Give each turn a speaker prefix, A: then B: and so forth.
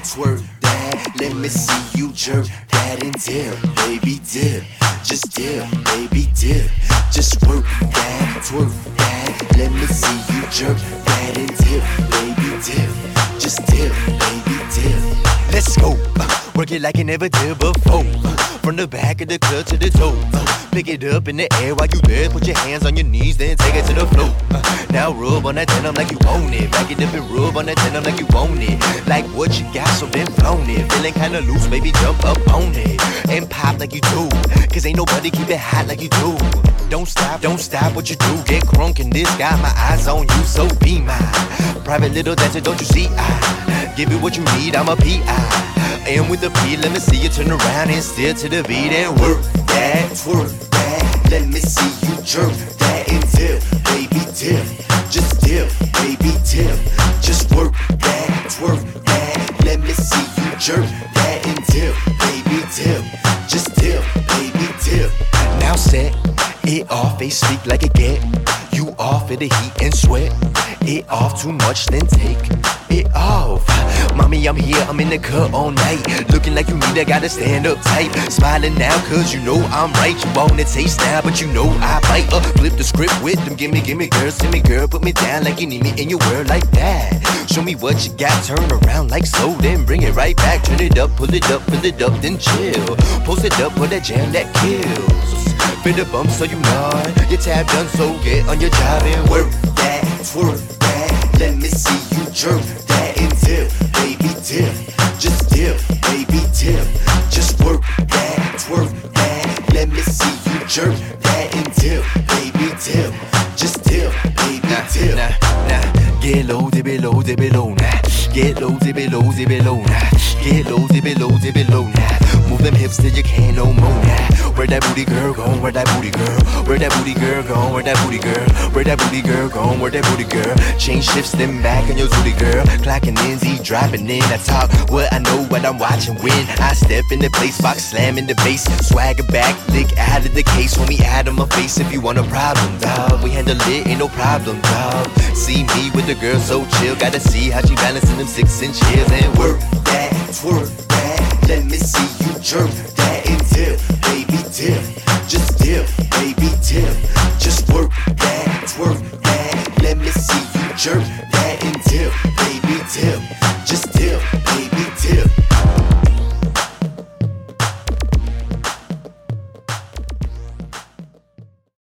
A: twerk that. Let me see you jerk that and dip, baby dip. Just dip, baby dip. Just work that, twerk that. Let me see you jerk that and dip, baby dip. It like you never did before. From the back of the club to the toe. Pick it up in the air while you there. Put your hands on your knees, then take it to the floor. Now rub on that denim like you own it. Back it up and rub on that denim like you own it. Like what you got, so then flown it. Feeling kinda loose, baby, jump up on it. And pop like you do. Cause ain't nobody keep it hot like you do. Don't stop, don't stop what you do. Get crunk in this, got my eyes on you, so be mine. Private little dancer, don't you see? I give you what you need, I'm a PI. With the P, let me see you turn around and steer to the beat and work that, twerk that. Let me see you jerk that and dip, baby dip. Just dip, baby dip. Just work that, twerk that. Let me see you jerk that and dip, baby dip. Just dip, baby dip. Now set it off, they speak like a get. You off of the heat and sweat. It off too much, then take it off. Mommy, I'm here, I'm in the cut all night. Looking like you need, I gotta stand up tight. Smiling now, cause you know I'm right. You wanna taste now, but you know I bite. Uh, flip the script with them, gimme, gimme, girl, send me, girl, put me down like you need me in your world like that. Show me what you got, turn around like so, then bring it right back. Turn it up, pull it up, fill it up, then chill. Post it up for that jam that kills. Fit the bump so you nod. Your tab done, so get on your job and work that, twerk. Let me see you jerk that and dip, baby dip. Just dip, baby dip. Just work that, twerk that. Let me see you jerk that and dip, baby dip. Just dip, baby dip. Nah, nah, get low, dip it low, dip it low, nah. Get low, dip it low, dip it low, nah. Get low, dip it low, dip it low, nah. Move them hips till you can't no more now. Where that booty girl gone? Where that booty girl? Where that booty girl gone? Where that booty girl? Where that booty girl gone? Where that booty girl? Change shifts, then back on your booty girl. Clocking in, Z dropping in. I talk what I know, what I'm watching when I step in the place, box slamming the bass. Swagger back, lick out of the case. When we out of my face, if you want a problem, dog. We handle it, ain't no problem, dog. See me with the girl so chill. Gotta see how she balancing them six inch heels and work that, twerk drunk that and dip, baby dip. Just dip, baby dip. Just work that, twerk that. Let me see you jerk that and dip, baby dip.